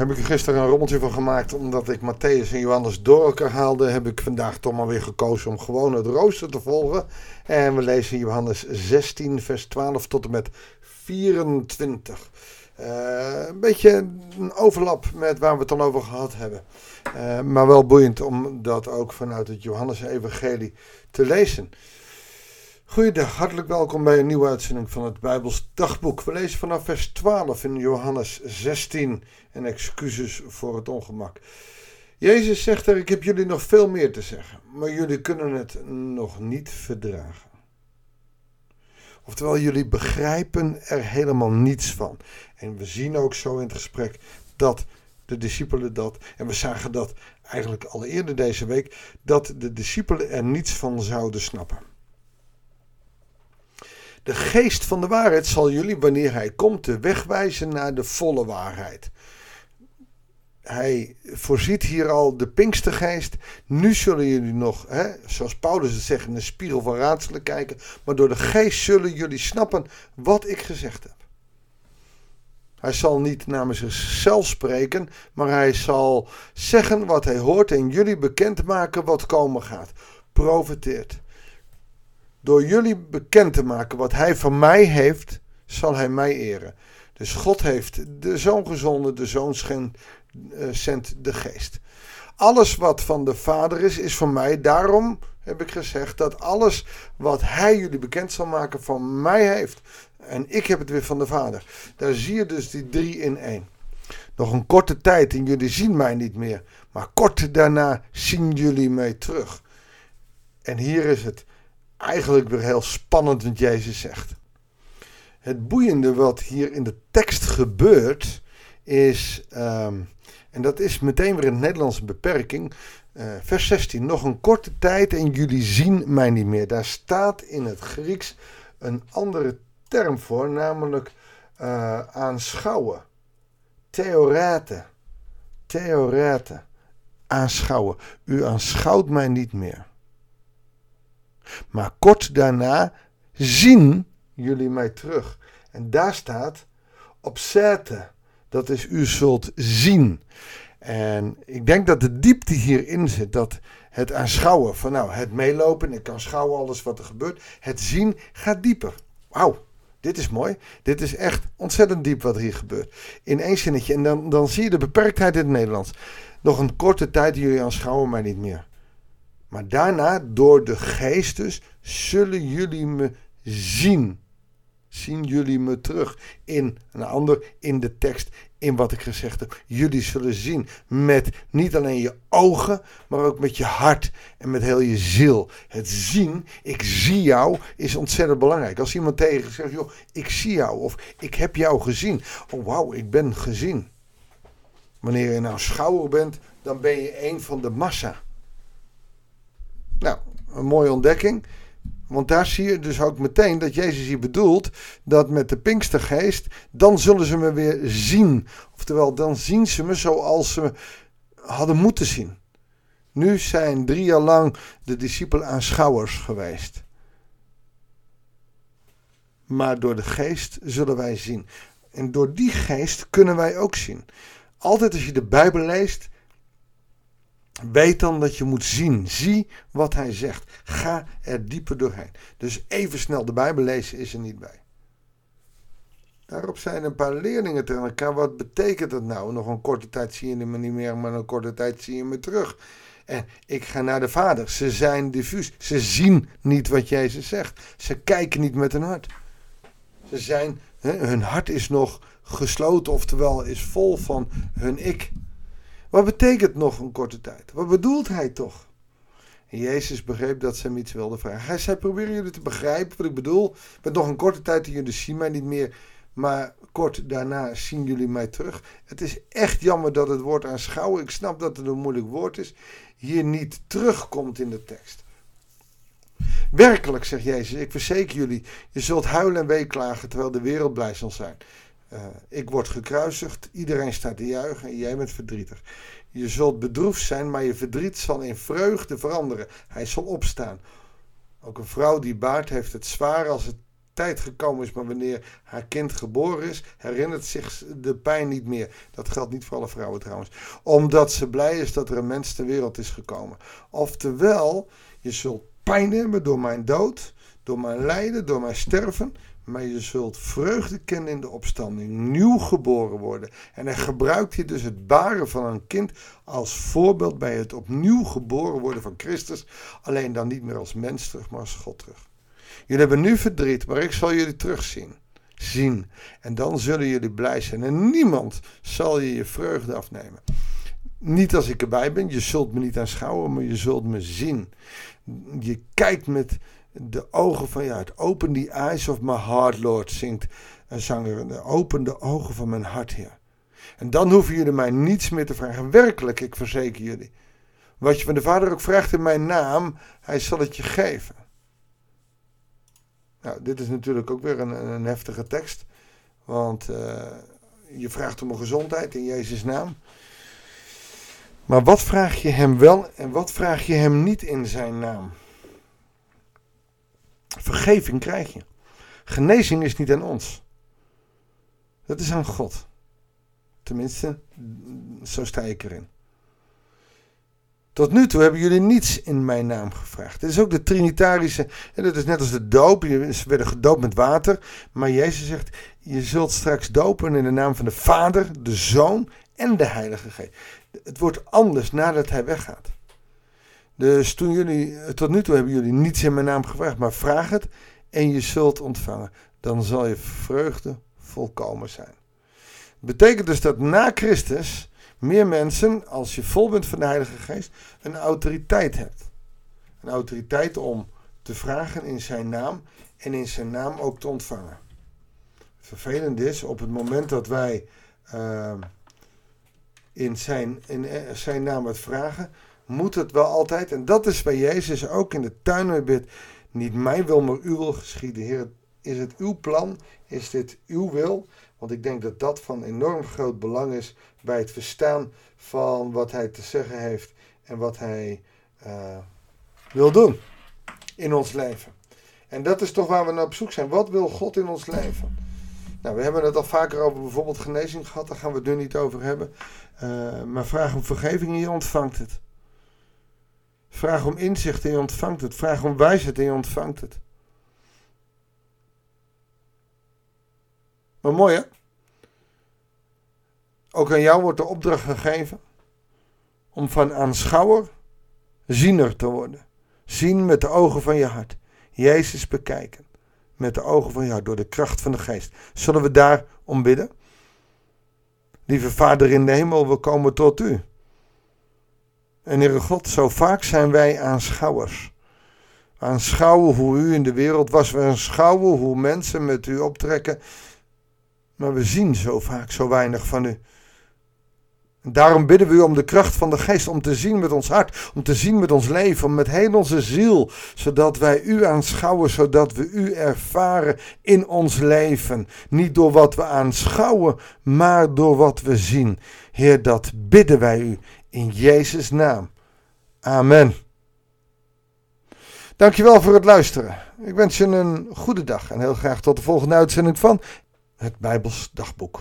heb ik er gisteren een rommeltje van gemaakt. Omdat ik Matthäus en Johannes door elkaar haalde, heb ik vandaag toch maar weer gekozen om gewoon het rooster te volgen. En we lezen Johannes 16, vers 12 tot en met 24. Uh, een beetje een overlap met waar we het dan over gehad hebben. Uh, maar wel boeiend om dat ook vanuit het Johannes-evangelie te lezen. Goeiedag, hartelijk welkom bij een nieuwe uitzending van het Bijbels Dagboek. We lezen vanaf vers 12 in Johannes 16 en excuses voor het ongemak. Jezus zegt er, ik heb jullie nog veel meer te zeggen, maar jullie kunnen het nog niet verdragen. Oftewel, jullie begrijpen er helemaal niets van. En we zien ook zo in het gesprek dat de discipelen dat, en we zagen dat eigenlijk al eerder deze week, dat de discipelen er niets van zouden snappen. De geest van de waarheid zal jullie, wanneer hij komt, de weg wijzen naar de volle waarheid. Hij voorziet hier al de Pinkstergeest. Nu zullen jullie nog, hè, zoals Paulus het zegt, in de spiegel van raadselen kijken. Maar door de geest zullen jullie snappen wat ik gezegd heb. Hij zal niet namens zichzelf spreken, maar hij zal zeggen wat hij hoort en jullie bekendmaken wat komen gaat. Profiteert. Door jullie bekend te maken wat hij van mij heeft, zal hij mij eren. Dus God heeft de zoon gezonden, de zoon eh, zendt de geest. Alles wat van de Vader is, is van mij. Daarom heb ik gezegd dat alles wat hij jullie bekend zal maken van mij heeft. En ik heb het weer van de Vader. Daar zie je dus die drie in één. Nog een korte tijd en jullie zien mij niet meer. Maar kort daarna zien jullie mij terug. En hier is het eigenlijk weer heel spannend wat Jezus zegt. Het boeiende wat hier in de tekst gebeurt is, um, en dat is meteen weer een beperking, uh, vers 16. Nog een korte tijd en jullie zien mij niet meer. Daar staat in het Grieks een andere term voor, namelijk uh, aanschouwen. Theorete. Theorete. Aanschouwen. U aanschouwt mij niet meer. Maar kort daarna zien jullie mij terug. En daar staat obserte. Dat is u zult zien. En ik denk dat de diepte hierin zit. Dat het aanschouwen van nou, het meelopen. Ik kan schouwen alles wat er gebeurt. Het zien gaat dieper. Wauw. Dit is mooi. Dit is echt ontzettend diep wat hier gebeurt. In één zinnetje. En dan, dan zie je de beperktheid in het Nederlands. Nog een korte tijd jullie aanschouwen mij niet meer. Maar daarna, door de geestes, zullen jullie me zien. Zien jullie me terug in een ander, in de tekst, in wat ik gezegd heb. Jullie zullen zien met niet alleen je ogen, maar ook met je hart en met heel je ziel. Het zien, ik zie jou, is ontzettend belangrijk. Als iemand tegen zegt, joh, ik zie jou of ik heb jou gezien. Oh wauw, ik ben gezien. Wanneer je nou schouwer bent, dan ben je een van de massa. Een mooie ontdekking. Want daar zie je dus ook meteen dat Jezus hier bedoelt dat met de Pinkstergeest, dan zullen ze me weer zien. Oftewel, dan zien ze me zoals ze hadden moeten zien. Nu zijn drie jaar lang de discipelen aanschouwers geweest. Maar door de geest zullen wij zien. En door die geest kunnen wij ook zien. Altijd als je de Bijbel leest, Weet dan dat je moet zien. Zie wat hij zegt. Ga er dieper doorheen. Dus even snel de Bijbel lezen is er niet bij. Daarop zijn een paar leerlingen tegen elkaar. Wat betekent dat nou? Nog een korte tijd zie je me niet meer, maar een korte tijd zie je me terug. En ik ga naar de Vader. Ze zijn diffuus. Ze zien niet wat Jezus zegt. Ze kijken niet met hun hart. Ze zijn, hun hart is nog gesloten, oftewel is vol van hun ik. Wat betekent nog een korte tijd? Wat bedoelt hij toch? En Jezus begreep dat ze hem iets wilden vragen. Hij zei: Proberen jullie te begrijpen wat ik bedoel? Met nog een korte tijd en jullie zien mij niet meer. Maar kort daarna zien jullie mij terug. Het is echt jammer dat het woord aanschouwen, ik snap dat het een moeilijk woord is, hier niet terugkomt in de tekst. Werkelijk, zegt Jezus, ik verzeker jullie, je zult huilen en weeklagen terwijl de wereld blij zal zijn. Uh, ik word gekruisigd, iedereen staat te juichen en jij bent verdrietig. Je zult bedroefd zijn, maar je verdriet zal in vreugde veranderen. Hij zal opstaan. Ook een vrouw die baart heeft het zwaar als het tijd gekomen is, maar wanneer haar kind geboren is, herinnert zich de pijn niet meer. Dat geldt niet voor alle vrouwen trouwens. Omdat ze blij is dat er een mens ter wereld is gekomen. Oftewel, je zult pijn hebben door mijn dood, door mijn lijden, door mijn sterven. Maar je zult vreugde kennen in de opstanding, nieuw geboren worden. En hij gebruikt hier dus het baren van een kind als voorbeeld bij het opnieuw geboren worden van Christus. Alleen dan niet meer als mens terug, maar als God terug. Jullie hebben nu verdriet, maar ik zal jullie terugzien. Zien. En dan zullen jullie blij zijn. En niemand zal je je vreugde afnemen. Niet als ik erbij ben, je zult me niet aanschouwen, maar je zult me zien. Je kijkt met de ogen van je hart. Open the eyes of my heart, Lord, zingt een zanger. Open de ogen van mijn hart, Heer. En dan hoeven jullie mij niets meer te vragen. Werkelijk, ik verzeker jullie. Wat je van de Vader ook vraagt in mijn naam, hij zal het je geven. Nou, dit is natuurlijk ook weer een, een heftige tekst. Want uh, je vraagt om een gezondheid in Jezus' naam. Maar wat vraag je hem wel en wat vraag je hem niet in zijn naam? Vergeving krijg je. Genezing is niet aan ons. Dat is aan God. Tenminste, zo sta ik erin. Tot nu toe hebben jullie niets in mijn naam gevraagd. Dit is ook de Trinitarische. En dat is net als de doop. Ze werden gedoopt met water. Maar Jezus zegt: Je zult straks dopen in de naam van de Vader, de Zoon en de Heilige Geest. Het wordt anders nadat hij weggaat. Dus toen jullie, tot nu toe hebben jullie niets in mijn naam gevraagd, maar vraag het en je zult ontvangen. Dan zal je vreugde volkomen zijn. Betekent dus dat na Christus meer mensen, als je vol bent van de Heilige Geest, een autoriteit hebt. Een autoriteit om te vragen in zijn naam en in zijn naam ook te ontvangen. Vervelend is, op het moment dat wij uh, in, zijn, in eh, zijn naam het vragen, moet het wel altijd. En dat is bij Jezus ook in de tuin Niet mijn wil, maar uw wil geschieden. Heer, is het uw plan? Is dit uw wil? Want ik denk dat dat van enorm groot belang is bij het verstaan van wat hij te zeggen heeft en wat hij uh, wil doen in ons leven. En dat is toch waar we naar op zoek zijn. Wat wil God in ons leven? Nou, we hebben het al vaker over bijvoorbeeld genezing gehad, daar gaan we het nu niet over hebben. Uh, maar vraag om vergeving en je ontvangt het. Vraag om inzicht en je ontvangt het. Vraag om wijsheid en je ontvangt het. Maar mooi hè? Ook aan jou wordt de opdracht gegeven om van aanschouwer ziener te worden. Zien met de ogen van je hart. Jezus bekijken met de ogen van je hart door de kracht van de geest. Zullen we daar om bidden? Lieve Vader in de hemel, we komen tot u. En Heere God, zo vaak zijn wij aanschouwers. Aanschouwen hoe u in de wereld was. We aanschouwen hoe mensen met u optrekken. Maar we zien zo vaak zo weinig van u. En daarom bidden we u om de kracht van de geest, om te zien met ons hart, om te zien met ons leven, met heel onze ziel, zodat wij u aanschouwen, zodat we u ervaren in ons leven. Niet door wat we aanschouwen, maar door wat we zien. Heer, dat bidden wij u in Jezus' naam. Amen. Dankjewel voor het luisteren. Ik wens je een goede dag en heel graag tot de volgende uitzending van het Bijbels Dagboek.